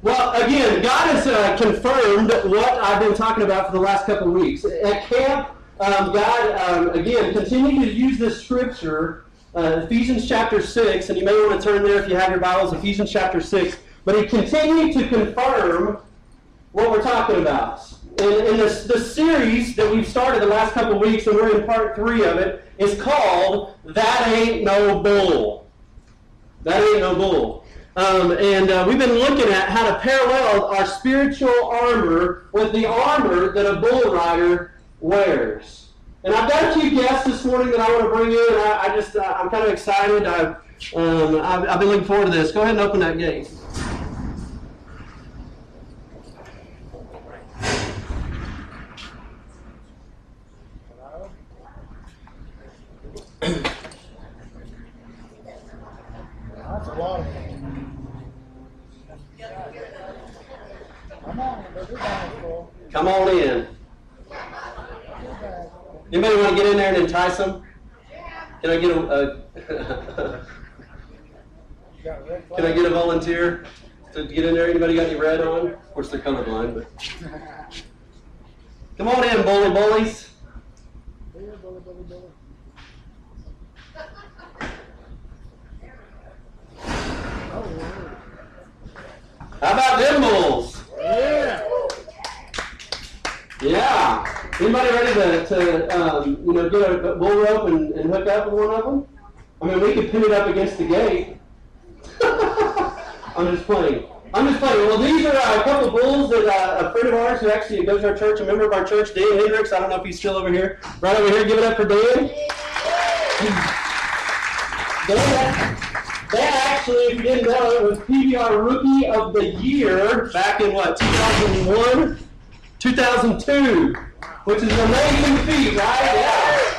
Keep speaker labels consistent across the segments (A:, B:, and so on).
A: Well, again, God has uh, confirmed what I've been talking about for the last couple of weeks. At camp, um, God, um, again, continued to use this scripture, uh, Ephesians chapter 6, and you may want to turn there if you have your Bibles, Ephesians chapter 6. But he continued to confirm what we're talking about. In, in this, the series that we've started the last couple of weeks, and we're in part three of it, is called That Ain't No Bull. That Ain't No Bull. Um, and uh, we've been looking at how to parallel our spiritual armor with the armor that a bull rider wears. And I've got a few guests this morning that I want to bring in. I, I just, uh, I'm kind of excited. I've, um, I've, I've been looking forward to this. Go ahead and open that gate.
B: That's a lot of Come on,
A: in. Anybody want to get in there and entice them? Can I get a, a. Can I get a volunteer to get in there? Anybody got any red on? Of course, they're colorblind, but come on in, bully bullies. How about them bulls?
B: Yeah.
A: Yeah. Anybody ready to, to um, you know, get a bull rope and, and hook up with one of them? I mean, we could pin it up against the gate. I'm just playing. I'm just playing. Well, these are uh, a couple of bulls that uh, a friend of ours who actually goes to our church, a member of our church, Dan Hendricks. I don't know if he's still over here. Right over here. Give it up for Dan. Dan, Dan actually, if you didn't know, it was PBR Rookie of the Year back in what, 2001? 2002, which is an amazing feat, right? Yeah.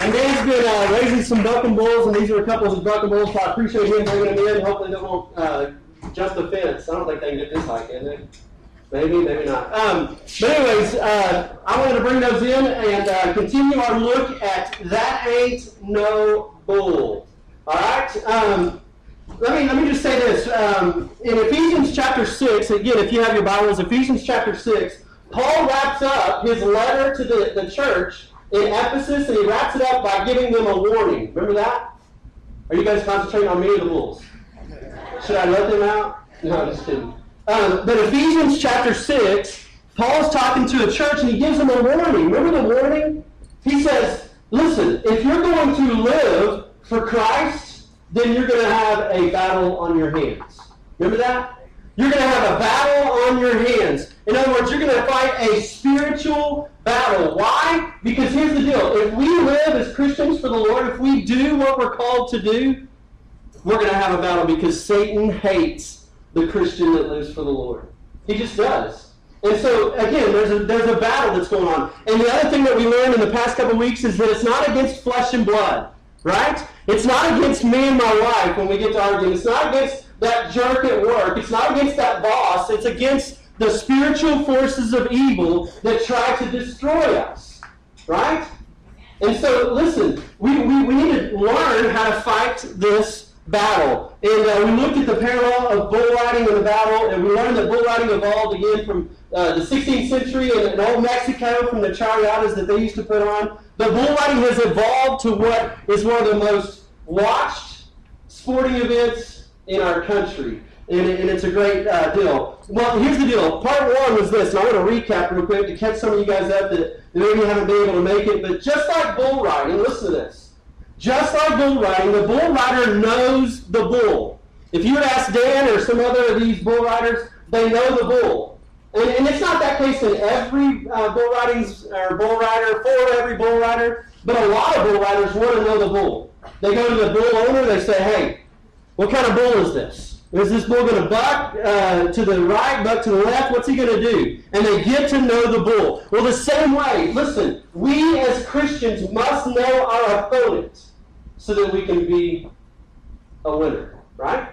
A: And Dan's been uh, raising some bucking bulls, and these are a couple of bucking bulls, so I appreciate him bringing them in. Hopefully they won't uh, jump the fence. I don't think they can get this high, can they? Maybe, maybe not. Um, but anyways, uh, I wanted to bring those in and uh, continue our look at That Ain't No Bull. All right? Um, let me let me just say this. Um, in Ephesians chapter six, again, if you have your Bibles, Ephesians chapter six, Paul wraps up his letter to the, the church in Ephesus, and he wraps it up by giving them a warning. Remember that? Are you guys concentrating on me or the bulls? Should I let them out? No, I'm just kidding. Um, but Ephesians chapter six, Paul's talking to a church, and he gives them a warning. Remember the warning? He says, "Listen, if you're going to live for Christ." Then you're going to have a battle on your hands. Remember that? You're going to have a battle on your hands. In other words, you're going to fight a spiritual battle. Why? Because here's the deal. If we live as Christians for the Lord, if we do what we're called to do, we're going to have a battle because Satan hates the Christian that lives for the Lord. He just does. And so, again, there's a, there's a battle that's going on. And the other thing that we learned in the past couple weeks is that it's not against flesh and blood, right? It's not against me and my wife when we get to arguing. It's not against that jerk at work. It's not against that boss. It's against the spiritual forces of evil that try to destroy us. Right? And so, listen, we, we, we need to learn how to fight this battle. And uh, we looked at the parallel of bull riding and the battle, and we learned that bull riding evolved again from uh, the 16th century in, old Mexico from the charreadas that they used to put on. The bull riding has evolved to what is one of the most watched sporting events in our country. And, and it's a great uh, deal. Well, here's the deal. Part one was this, and I want to recap real quick to catch some of you guys up that, that maybe haven't been able to make it. But just like bull riding, listen to this. Just like bull riding, the bull rider knows the bull. If you would ask Dan or some other of these bull riders, they know the bull. And, and it's not that case in every uh, bull riding's or bull rider for every bull rider, but a lot of bull riders want to know the bull. They go to the bull owner, they say, "Hey, what kind of bull is this? Is this bull going to buck uh, to the right, buck to the left? What's he going to do?" And they get to know the bull. Well, the same way, listen, we as Christians must know our opponent so that we can be a winner, right?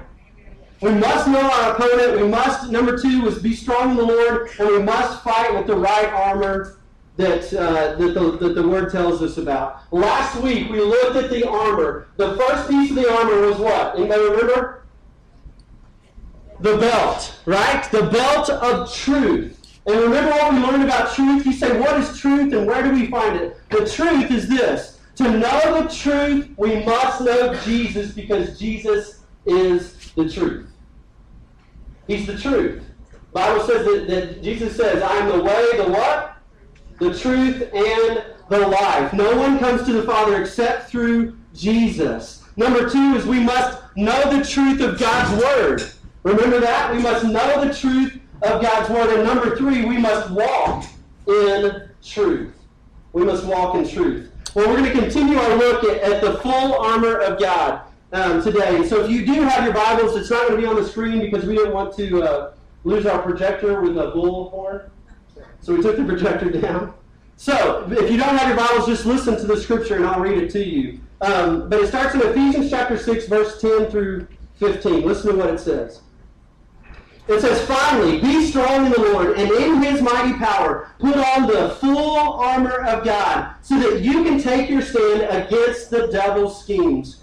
A: We must know our opponent. We must, number two, is be strong in the Lord, and we must fight with the right armor that, uh, that, the, that the Word tells us about. Last week, we looked at the armor. The first piece of the armor was what? Anybody remember? the belt, right? The belt of truth. And remember what we learned about truth? You say, what is truth and where do we find it? The truth is this. To know the truth, we must know Jesus because Jesus is the truth. He's the truth. Bible says that, that Jesus says, I am the way, the what? The truth and the life. No one comes to the Father except through Jesus. Number two is we must know the truth of God's Word. Remember that? We must know the truth of God's Word. And number three, we must walk in truth. We must walk in truth. Well, we're going to continue our look at, at the full armor of God um, today. So if you do have your Bibles, it's not going to be on the screen because we didn't want to uh, lose our projector with a bullhorn. So we took the projector down. So if you don't have your Bibles, just listen to the scripture and I'll read it to you. Um, but it starts in Ephesians chapter 6, verse 10 through 15. Listen to what it says. It says, Finally, be strong in the Lord, and in his mighty power, put on the full armor of God, so that you can take your stand against the devil's schemes.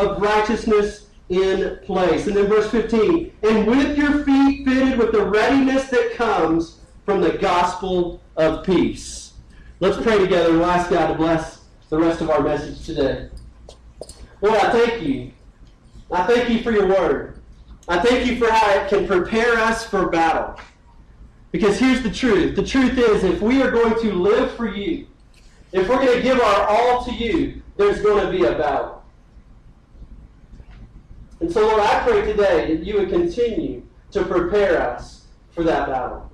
A: of righteousness in place. And then verse 15, and with your feet fitted with the readiness that comes from the gospel of peace. Let's pray together and we'll ask God to bless the rest of our message today. Lord, I thank you. I thank you for your word. I thank you for how it can prepare us for battle. Because here's the truth. The truth is, if we are going to live for you, if we're going to give our all to you, there's going to be a battle. And so, Lord, I pray today that you would continue to prepare us for that battle.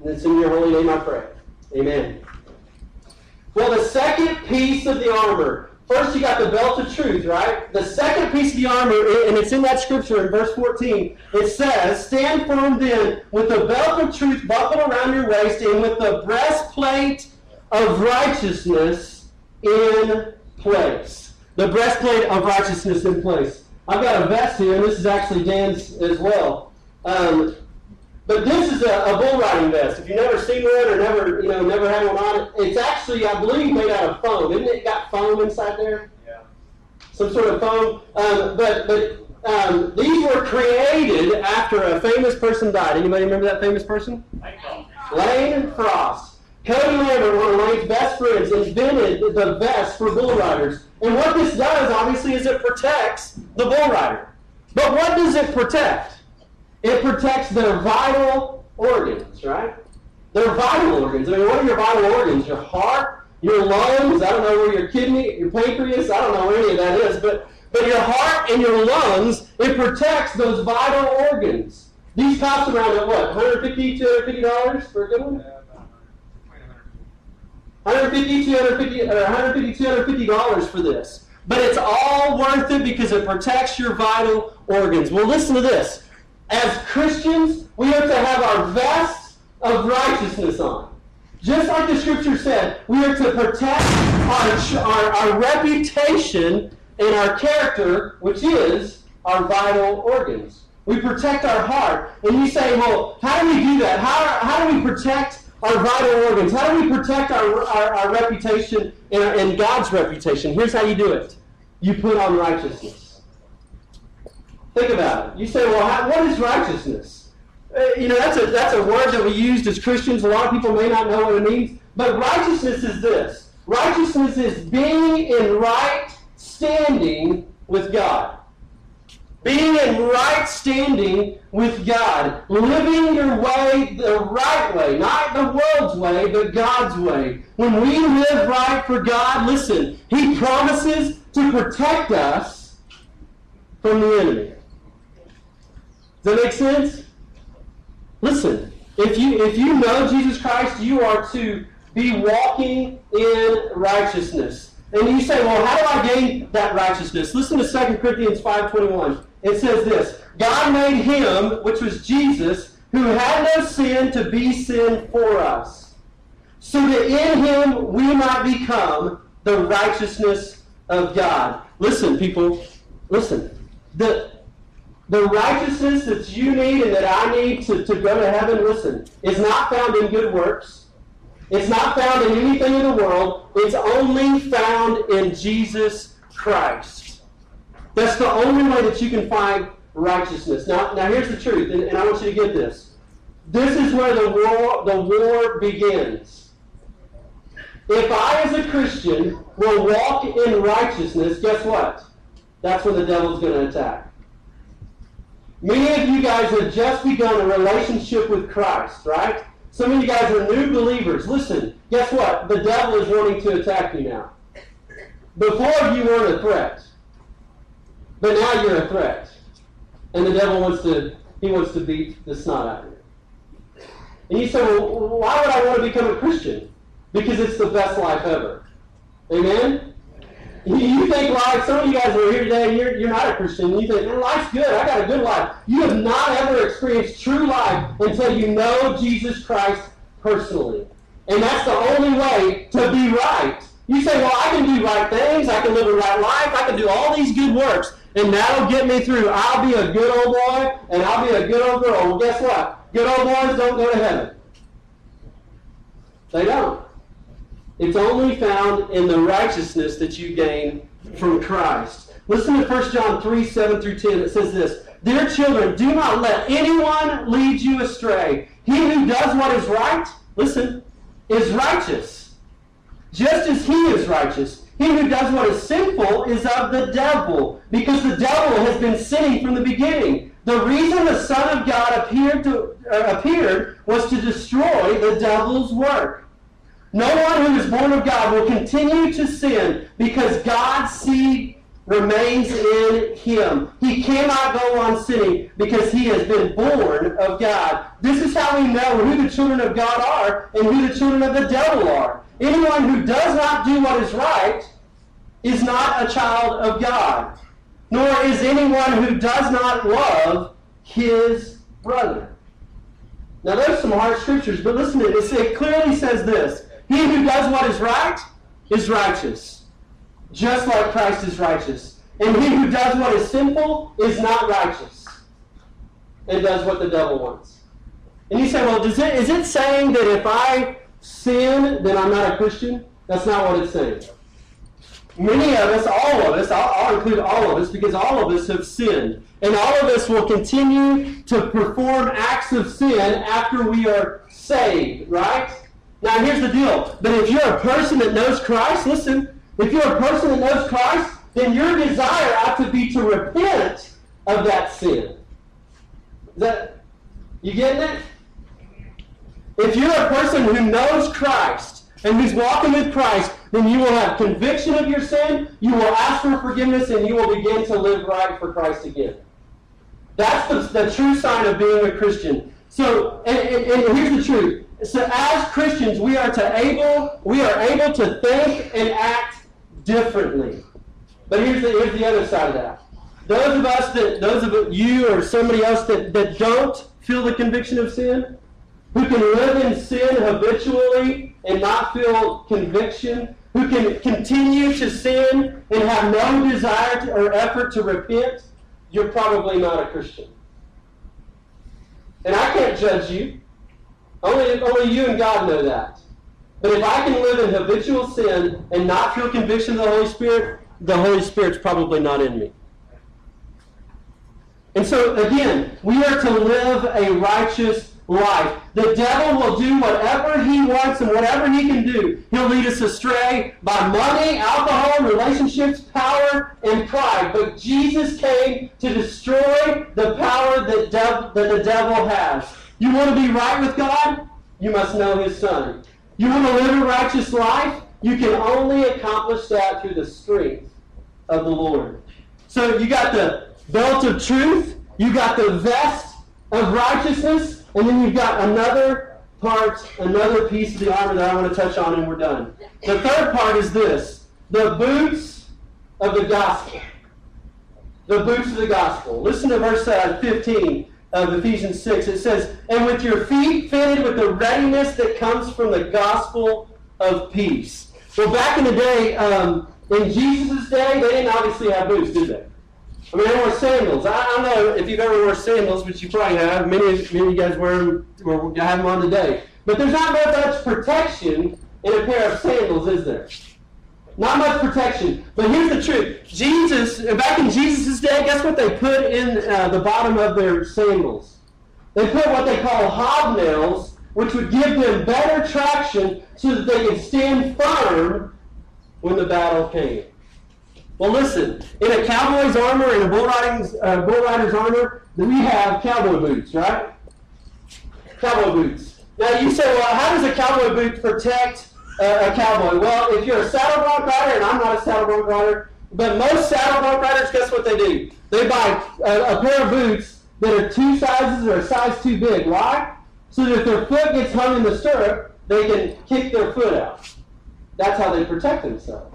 A: And it's in your holy name I pray. Amen. Well, the second piece of the armor First, you got the belt of truth, right? The second piece of the armor, and it's in that scripture in verse 14, it says, Stand firm then with the belt of truth buckled around your waist and with the breastplate of righteousness in place. The breastplate of righteousness in place. I've got a vest here, and this is actually Dan's as well. Um, but this is a, a, bull riding vest. If you've never seen one or never, you know, never had one on, it's actually, I believe, made out of foam. Isn't it got foam inside there?
C: Yeah.
A: Some sort of foam. Um, but but um, these were created after a famous person died. Anybody remember that famous person? Lane Frost. Cody Lambert, one of Lane's best friends, invented the vest for bull riders. And what this does, obviously, is it protects the bull rider. But what does it protect? It protects their vital organs, right? Their vital organs. I mean, what are your vital organs? Your heart, your lungs, I don't know where your kidney, your pancreas, I don't know where any of that is, but, but your heart and your lungs, it protects those vital organs. These cost around at what, $150, $250 for a good one? 150 250 or 150 250 dollars for this but it's all worth it because it protects your vital organs well listen to this as Christians, we are to have our vests of righteousness on. Just like the scripture said, we are to protect our, our, our reputation and our character, which is our vital organs. We protect our heart. And you say, well, how do we do that? How, how do we protect our vital organs? How do we protect our, our, our reputation and, and God's reputation? Here's how you do it you put on righteousness. Think about it. You say, well, how, what is righteousness? Uh, you know, that's a, that's a word that we use as Christians. A lot of people may not know what it means. But righteousness is this righteousness is being in right standing with God. Being in right standing with God. Living your way the right way. Not the world's way, but God's way. When we live right for God, listen, He promises to protect us from the enemy. Does that make sense? Listen, if you if you know Jesus Christ, you are to be walking in righteousness. And you say, well, how do I gain that righteousness? Listen to 2 Corinthians 5.21. it says this God made him, which was Jesus, who had no sin to be sin for us, so that in him we might become the righteousness of God. Listen, people, listen. The, the righteousness that you need and that I need to, to go to heaven, listen, is not found in good works. It's not found in anything in the world. It's only found in Jesus Christ. That's the only way that you can find righteousness. Now, now here's the truth, and, and I want you to get this. This is where the war, the war begins. If I, as a Christian, will walk in righteousness, guess what? That's when the devil's going to attack. Many of you guys have just begun a relationship with Christ, right? Some of you guys are new believers. Listen, guess what? The devil is wanting to attack you now. Before you weren't a threat. But now you're a threat. And the devil wants to he wants to beat the snot out of you. And you say, well, why would I want to become a Christian? Because it's the best life ever. Amen? You think life, some of you guys are here today, you're, you're not a Christian, you think, well, life's good, I got a good life. You have not ever experienced true life until you know Jesus Christ personally. And that's the only way to be right. You say, well, I can do right things, I can live a right life, I can do all these good works, and that'll get me through. I'll be a good old boy, and I'll be a good old girl. Well, guess what? Good old boys don't go to heaven. They don't. It's only found in the righteousness that you gain from Christ. Listen to 1 John 3 7 through 10. It says this Dear children, do not let anyone lead you astray. He who does what is right, listen, is righteous, just as he is righteous. He who does what is sinful is of the devil, because the devil has been sinning from the beginning. The reason the Son of God appeared, to, uh, appeared was to destroy the devil's work. No one who is born of God will continue to sin because God's seed remains in him. He cannot go on sinning because he has been born of God. This is how we know who the children of God are and who the children of the devil are. Anyone who does not do what is right is not a child of God, nor is anyone who does not love his brother. Now, there's some hard scriptures, but listen to this. It clearly says this he who does what is right is righteous, just like Christ is righteous. And he who does what is sinful is not righteous and does what the devil wants. And you say, well, does it, is it saying that if I sin, then I'm not a Christian? That's not what it's saying. Many of us, all of us, I'll, I'll include all of us because all of us have sinned. And all of us will continue to perform acts of sin after we are saved, right? Now, here's the deal. But if you're a person that knows Christ, listen, if you're a person that knows Christ, then your desire ought to be to repent of that sin. That, you getting it? If you're a person who knows Christ and who's walking with Christ, then you will have conviction of your sin, you will ask for forgiveness, and you will begin to live right for Christ again. That's the, the true sign of being a Christian. So, and, and, and here's the truth so as Christians, we are to able we are able to think and act differently. But here's the here's the other side of that. Those of us that those of you or somebody else that, that don't feel the conviction of sin, who can live in sin habitually and not feel conviction, who can continue to sin and have no desire to, or effort to repent, you're probably not a Christian. And I can't judge you. Only, only you and God know that. But if I can live in habitual sin and not feel conviction of the Holy Spirit, the Holy Spirit's probably not in me. And so, again, we are to live a righteous life. The devil will do whatever he wants and whatever he can do. He'll lead us astray by money, alcohol, relationships, power, and pride. But Jesus came to destroy the power that, that the devil has. You want to be right with God? You must know His Son. You want to live a righteous life? You can only accomplish that through the strength of the Lord. So you got the belt of truth, you got the vest of righteousness, and then you've got another part, another piece of the armor that I want to touch on, and we're done. The third part is this the boots of the gospel. the boots of the gospel. Listen to verse uh, 15 of Ephesians 6. It says, And with your feet fitted with the readiness that comes from the gospel of peace. Well, back in the day, um, in Jesus' day, they didn't obviously have boots, did they? I mean, they wore sandals. I, I don't know if you've ever worn sandals, but you probably have. Many, many of you guys wear them, or have them on today. But there's not much protection in a pair of sandals, is there? Not much protection. But here's the truth. Jesus, back in Jesus' day, guess what they put in uh, the bottom of their sandals? They put what they call hobnails, which would give them better traction so that they could stand firm when the battle came. Well, listen, in a cowboy's armor, in a bull, uh, bull rider's armor, we have cowboy boots, right? Cowboy boots. Now, you say, well, how does a cowboy boot protect uh, a cowboy? Well, if you're a saddle bronc rider, and I'm not a saddle bronc rider, but most saddle bronc riders, guess what they do? They buy a, a pair of boots that are two sizes or a size too big. Why? So that if their foot gets hung in the stirrup, they can kick their foot out. That's how they protect themselves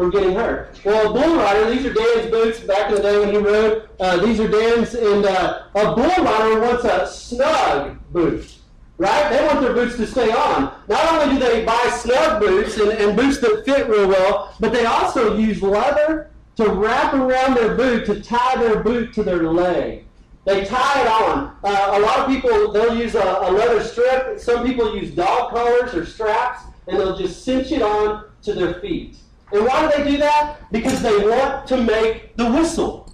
A: from getting hurt. Well, a bull rider, these are Dan's boots back in the day when he rode. Uh, these are Dan's, and uh, a bull rider wants a snug boot, right? They want their boots to stay on. Not only do they buy snug boots and, and boots that fit real well, but they also use leather to wrap around their boot to tie their boot to their leg. They tie it on. Uh, a lot of people, they'll use a, a leather strip. Some people use dog collars or straps, and they'll just cinch it on to their feet. And why do they do that? Because they want to make the whistle.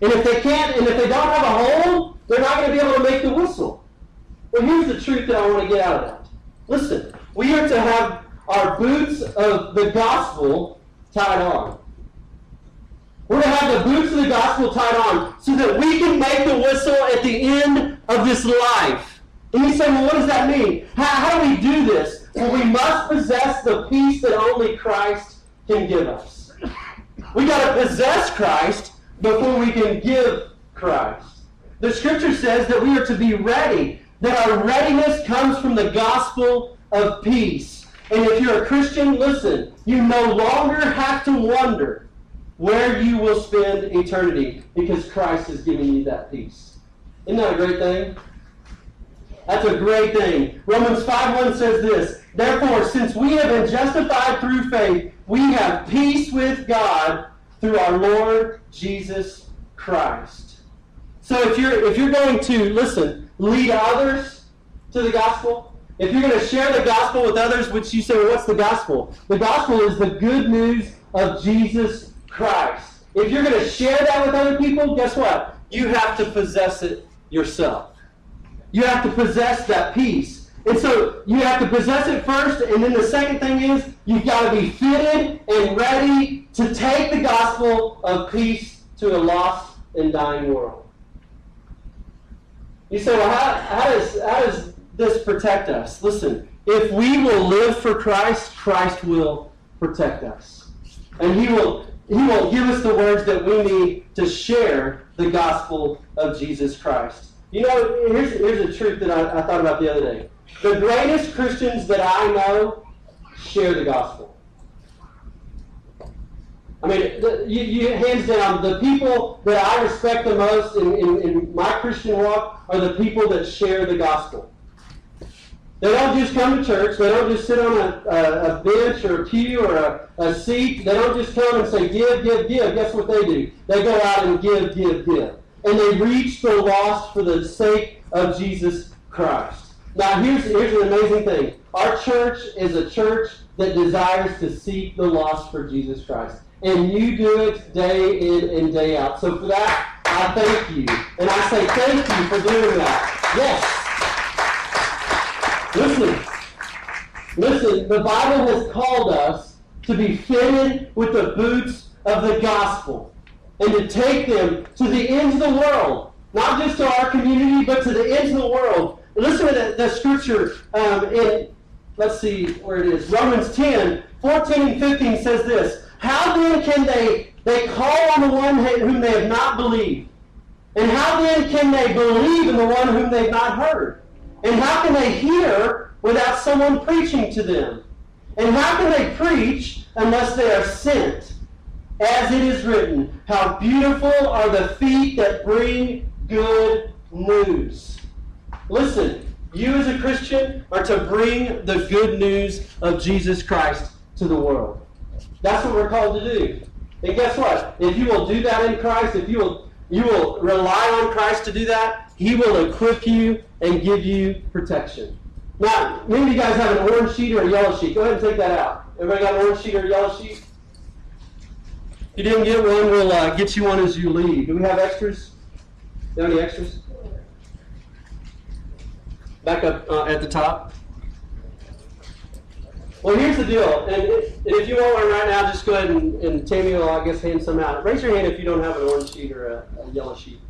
A: And if they can't, and if they don't have a hole, they're not going to be able to make the whistle. But here's the truth that I want to get out of that. Listen, we are to have our boots of the gospel tied on. We're to have the boots of the gospel tied on so that we can make the whistle at the end of this life. And you say, well, what does that mean? How, how do we do this? Well, we must possess the peace that only Christ can give us. We got to possess Christ before we can give Christ. The scripture says that we are to be ready, that our readiness comes from the gospel of peace. And if you're a Christian, listen, you no longer have to wonder where you will spend eternity because Christ is giving you that peace. Isn't that a great thing? That's a great thing. Romans 5.1 says this, Therefore, since we have been justified through faith, we have peace with God through our Lord Jesus Christ. So if you're if you're going to listen, lead others to the gospel, if you're going to share the gospel with others, which you say, well, what's the gospel? The gospel is the good news of Jesus Christ. If you're going to share that with other people, guess what? You have to possess it yourself. You have to possess that peace. And so you have to possess it first, and then the second thing is you've got to be fitted and ready to take the gospel of peace to a lost and dying world. You say, well, how, how, does, how does this protect us? Listen, if we will live for Christ, Christ will protect us. And he will, he will give us the words that we need to share the gospel of Jesus Christ. You know, here's, here's a truth that I, I thought about the other day. The greatest Christians that I know share the gospel. I mean, the, you, you, hands down, the people that I respect the most in, in, in, my Christian walk are the people that share the gospel. They don't just come to church. They don't just sit on a, a, a bench or a pew or a, a, seat. They don't just come and say, give, give, give. Guess what they do? They go out and give, give, give. And they reach the lost for the sake of Jesus Christ. Now, here's, here's an amazing thing. Our church is a church that desires to seek the lost for Jesus Christ. And you do it day in and day out. So for that, I thank you. And I say thank you for doing that. Yes. Listen. Listen, the Bible has called us to be fitted with the boots of the gospel and to take them to the ends of the world. Not just to our community, but to the ends of the world Listen to the, the scripture um, in, let's see where it is, Romans 10, 14 and 15 says this, How then can they, they call on the one whom they have not believed? And how then can they believe in the one whom they've not heard? And how can they hear without someone preaching to them? And how can they preach unless they are sent? As it is written, How beautiful are the feet that bring good news. Listen, you as a Christian are to bring the good news of Jesus Christ to the world. That's what we're called to do. And guess what? If you will do that in Christ, if you will you will rely on Christ to do that, He will equip you and give you protection. Now, many of you guys have an orange sheet or a yellow sheet. Go ahead and take that out. Everybody got an orange sheet or a yellow sheet? If you didn't get one, we'll uh, get you one as you leave. Do we have extras? Do you have any extras? Back up uh, at the top. Well, here's the deal, and, if- and if you want one right now, just go ahead and, and Tammy will, I guess, hand some out. Raise your hand if you don't have an orange sheet or a, a yellow sheet.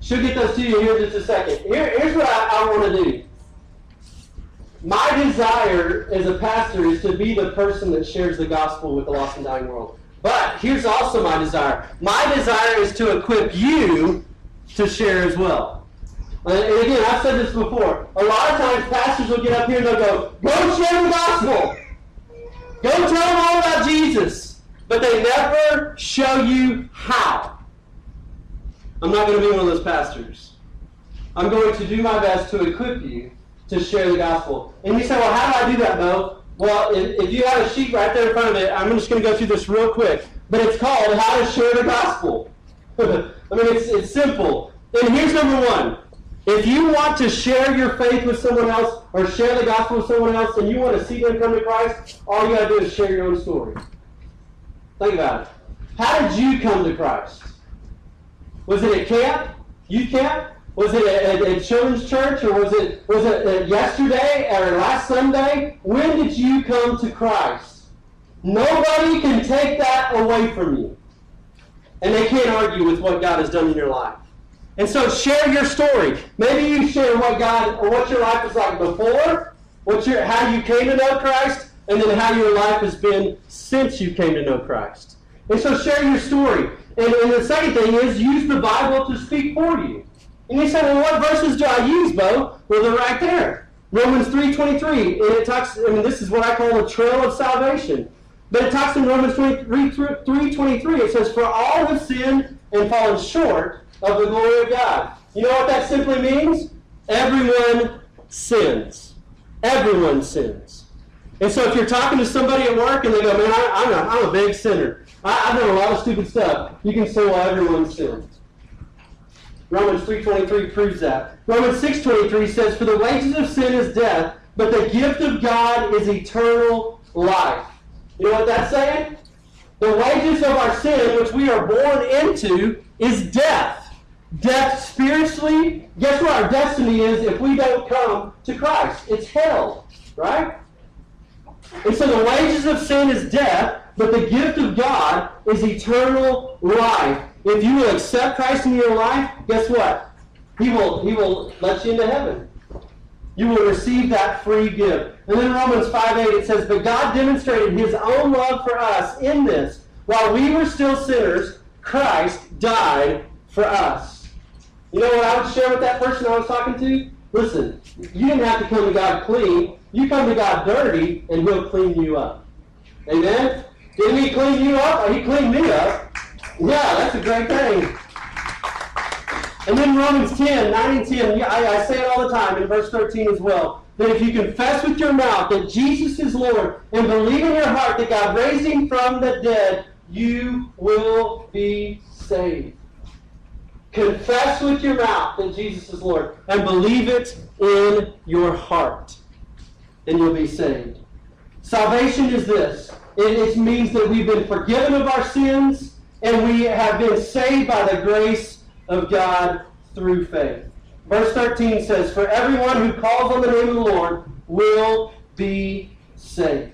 A: She'll get those to you here in just a second. Here, here's what I, I want to do. My desire as a pastor is to be the person that shares the gospel with the lost and dying world. But here's also my desire. My desire is to equip you to share as well. And again, I've said this before. A lot of times pastors will get up here and they'll go, go share the gospel. Go tell them all about Jesus. But they never show you how. I'm not going to be one of those pastors. I'm going to do my best to equip you to share the gospel. And you say, well, how do I do that, Bo? Well, if, if you have a sheet right there in front of it, I'm just going to go through this real quick. But it's called How to Share the Gospel. I mean, it's, it's simple. And here's number one. If you want to share your faith with someone else or share the gospel with someone else and you want to see them come to Christ, all you got to do is share your own story. Think about it. How did you come to Christ? Was it at camp? Youth camp? Was it at, children's church, or was it was it uh, yesterday or last Sunday? When did you come to Christ? Nobody can take that away from you, and they can't argue with what God has done in your life. And so, share your story. Maybe you share what God or what your life was like before, what your how you came to know Christ, and then how your life has been since you came to know Christ. And so, share your story. And, and the second thing is use the Bible to speak for you. And you say, well, what verses do I use, Bo? Well, they're right there. Romans 3.23. And it talks, I mean, this is what I call the trail of salvation. But it talks in Romans 23, 3.23. It says, for all have sinned and fallen short of the glory of God. You know what that simply means? Everyone sins. Everyone sins. And so if you're talking to somebody at work and they go, man, I, I'm, a, I'm a big sinner. I, I've done a lot of stupid stuff. You can say, well, everyone sins. Romans 3.23 proves that. Romans 6.23 says, For the wages of sin is death, but the gift of God is eternal life. You know what that's saying? The wages of our sin, which we are born into, is death. Death spiritually. Guess what our destiny is if we don't come to Christ? It's hell, right? And so the wages of sin is death, but the gift of God is eternal life. If you will accept Christ in your life, guess what? He will, he will let you into heaven. You will receive that free gift. And then Romans 5 8 it says, But God demonstrated his own love for us in this. While we were still sinners, Christ died for us. You know what I would share with that person I was talking to? Listen, you didn't have to come to God clean. You come to God dirty, and he'll clean you up. Amen? Didn't he clean you up? Or he cleaned me up. Yeah, that's a great thing. And then Romans 10, 9 and 10, yeah, I, I say it all the time, in verse 13 as well, that if you confess with your mouth that Jesus is Lord and believe in your heart that God raised him from the dead, you will be saved. Confess with your mouth that Jesus is Lord and believe it in your heart, and you'll be saved. Salvation is this it, it means that we've been forgiven of our sins and we have been saved by the grace of God through faith. Verse 13 says, For everyone who calls on the name of the Lord will be saved.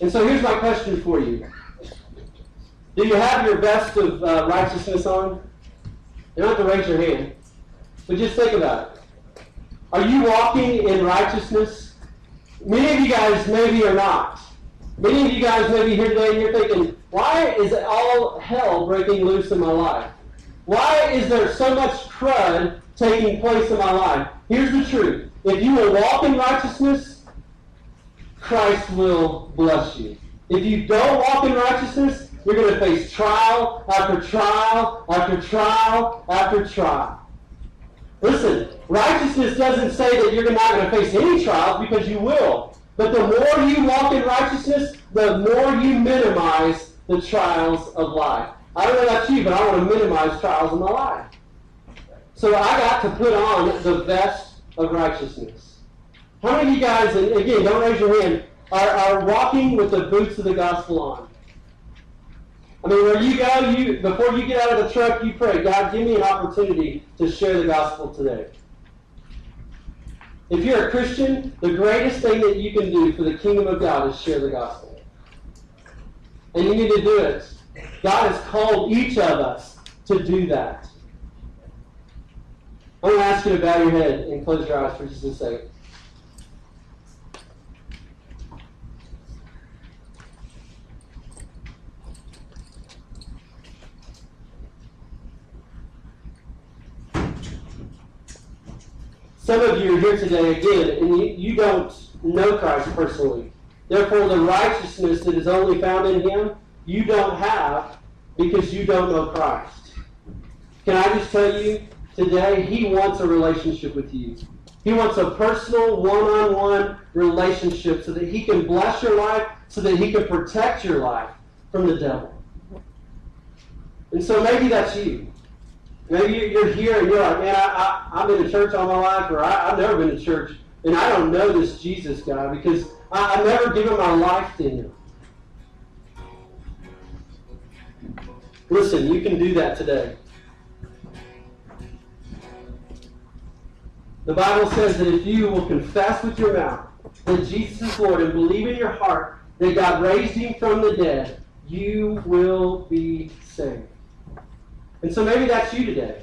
A: And so here's my question for you Do you have your vest of uh, righteousness on? You don't have to raise your hand, but just think about it. Are you walking in righteousness? Many of you guys maybe are not. Many of you guys may be here today and you're thinking, why is it all hell breaking loose in my life? Why is there so much crud taking place in my life? Here's the truth. If you will walk in righteousness, Christ will bless you. If you don't walk in righteousness, you're going to face trial after trial after trial after trial. Listen, righteousness doesn't say that you're not going to face any trials because you will. But the more you walk in righteousness, the more you minimize the trials of life. I don't know about you, but I want to minimize trials in my life. So I got to put on the vest of righteousness. How many of you guys, and again, don't raise your hand, are, are walking with the boots of the gospel on? I mean, where you go, you before you get out of the truck, you pray, God, give me an opportunity to share the gospel today. If you're a Christian, the greatest thing that you can do for the kingdom of God is share the gospel. And you need to do it. God has called each of us to do that. I'm going to ask you to bow your head and close your eyes for just a second. Some of you are here today again, and you, you don't know Christ personally. Therefore, the righteousness that is only found in Him, you don't have because you don't know Christ. Can I just tell you today, He wants a relationship with you. He wants a personal, one on one relationship so that He can bless your life, so that He can protect your life from the devil. And so maybe that's you. Maybe you're here and you're like, man, I, I, I've been to church all my life, or I, I've never been to church, and I don't know this Jesus guy because I, I've never given my life to him. Listen, you can do that today. The Bible says that if you will confess with your mouth that Jesus is Lord and believe in your heart that God raised him from the dead, you will be saved. And so maybe that's you today.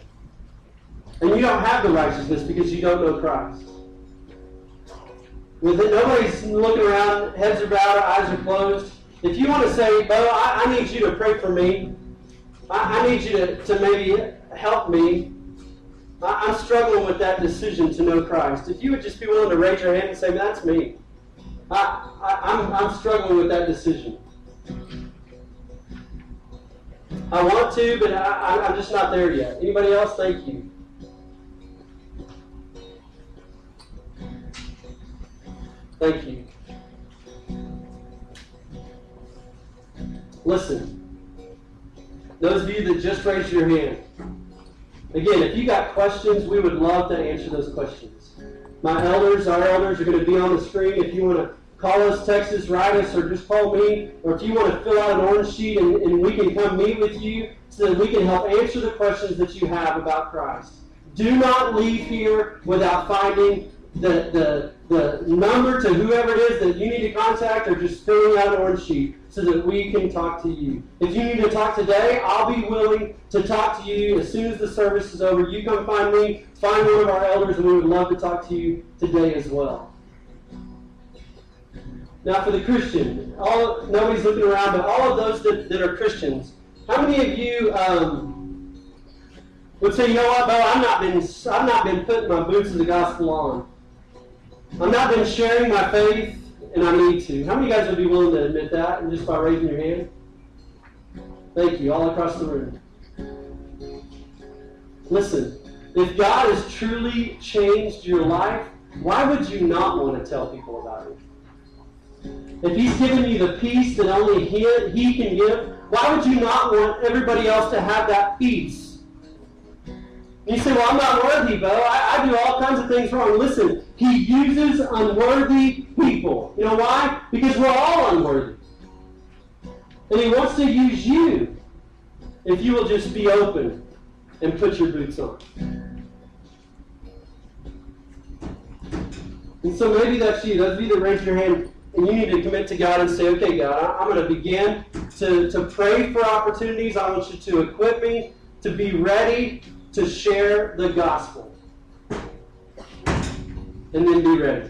A: And you don't have the righteousness because you don't know Christ. With it, nobody's looking around, heads are bowed, eyes are closed. If you want to say, Bo, I, I need you to pray for me. I, I need you to, to maybe help me. I, I'm struggling with that decision to know Christ. If you would just be willing to raise your hand and say, that's me. I, I, I'm, I'm struggling with that decision. I want to, but I, I'm just not there yet. Anybody else? Thank you. Thank you. Listen, those of you that just raised your hand, again, if you got questions, we would love to answer those questions. My elders, our elders, are going to be on the screen. If you want to call us, text us, write us, or just call me. Or if you want to fill out an orange sheet and, and we can come meet with you so that we can help answer the questions that you have about Christ. Do not leave here without finding the, the, the number to whoever it is that you need to contact or just filling out an orange sheet so that we can talk to you. If you need to talk today, I'll be willing to talk to you as soon as the service is over. You come find me, find one of our elders, and we would love to talk to you today as well. Now, for the Christian, all nobody's looking around, but all of those that, that are Christians, how many of you um, would say, you know what, Bo, I've not been I've not been putting my boots of the gospel on. I've not been sharing my faith, and I need to. How many of you guys would be willing to admit that, and just by raising your hand? Thank you, all across the room. Listen, if God has truly changed your life, why would you not want to tell people about it? If He's given you the peace that only He, he can give, why would you not want everybody else to have that peace? You say, well, I'm not worthy, Bo. I, I do all kinds of things wrong. Listen, He uses unworthy people. You know why? Because we're all unworthy. And He wants to use you if you will just be open and put your boots on. And so maybe that's you. Those of you that raise your hand and you need to commit to God and say, okay, God, I'm going to begin to, to pray for opportunities. I want you to equip me to be ready to share the gospel. And then be ready.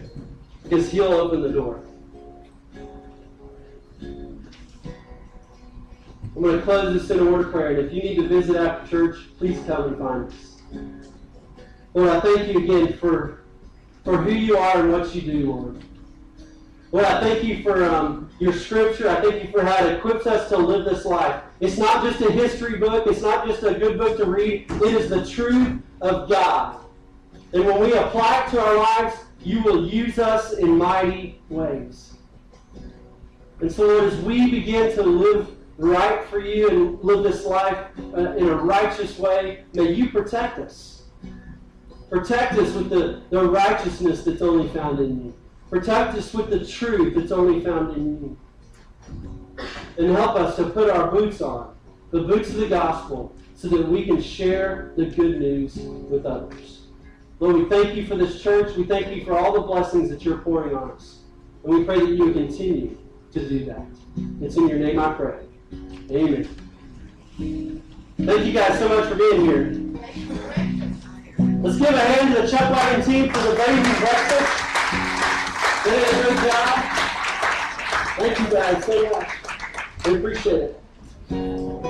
A: Because He'll open the door. I'm going to close this in a word of prayer. And if you need to visit after church, please come and find us. Lord, I thank you again for, for who you are and what you do, Lord. Lord, I thank you for um, your scripture. I thank you for how it equips us to live this life. It's not just a history book. It's not just a good book to read. It is the truth of God. And when we apply it to our lives, you will use us in mighty ways. And so, Lord, as we begin to live right for you and live this life uh, in a righteous way, may you protect us. Protect us with the, the righteousness that's only found in you. Protect us with the truth that's only found in you. And help us to put our boots on, the boots of the gospel, so that we can share the good news with others. Lord, we thank you for this church. We thank you for all the blessings that you're pouring on us. And we pray that you continue to do that. It's in your name I pray. Amen. Thank you guys so much for being here. Let's give a hand to the Chuck Wagon team for the baby breakfast. Did a great job. Thank you guys so much. We appreciate it.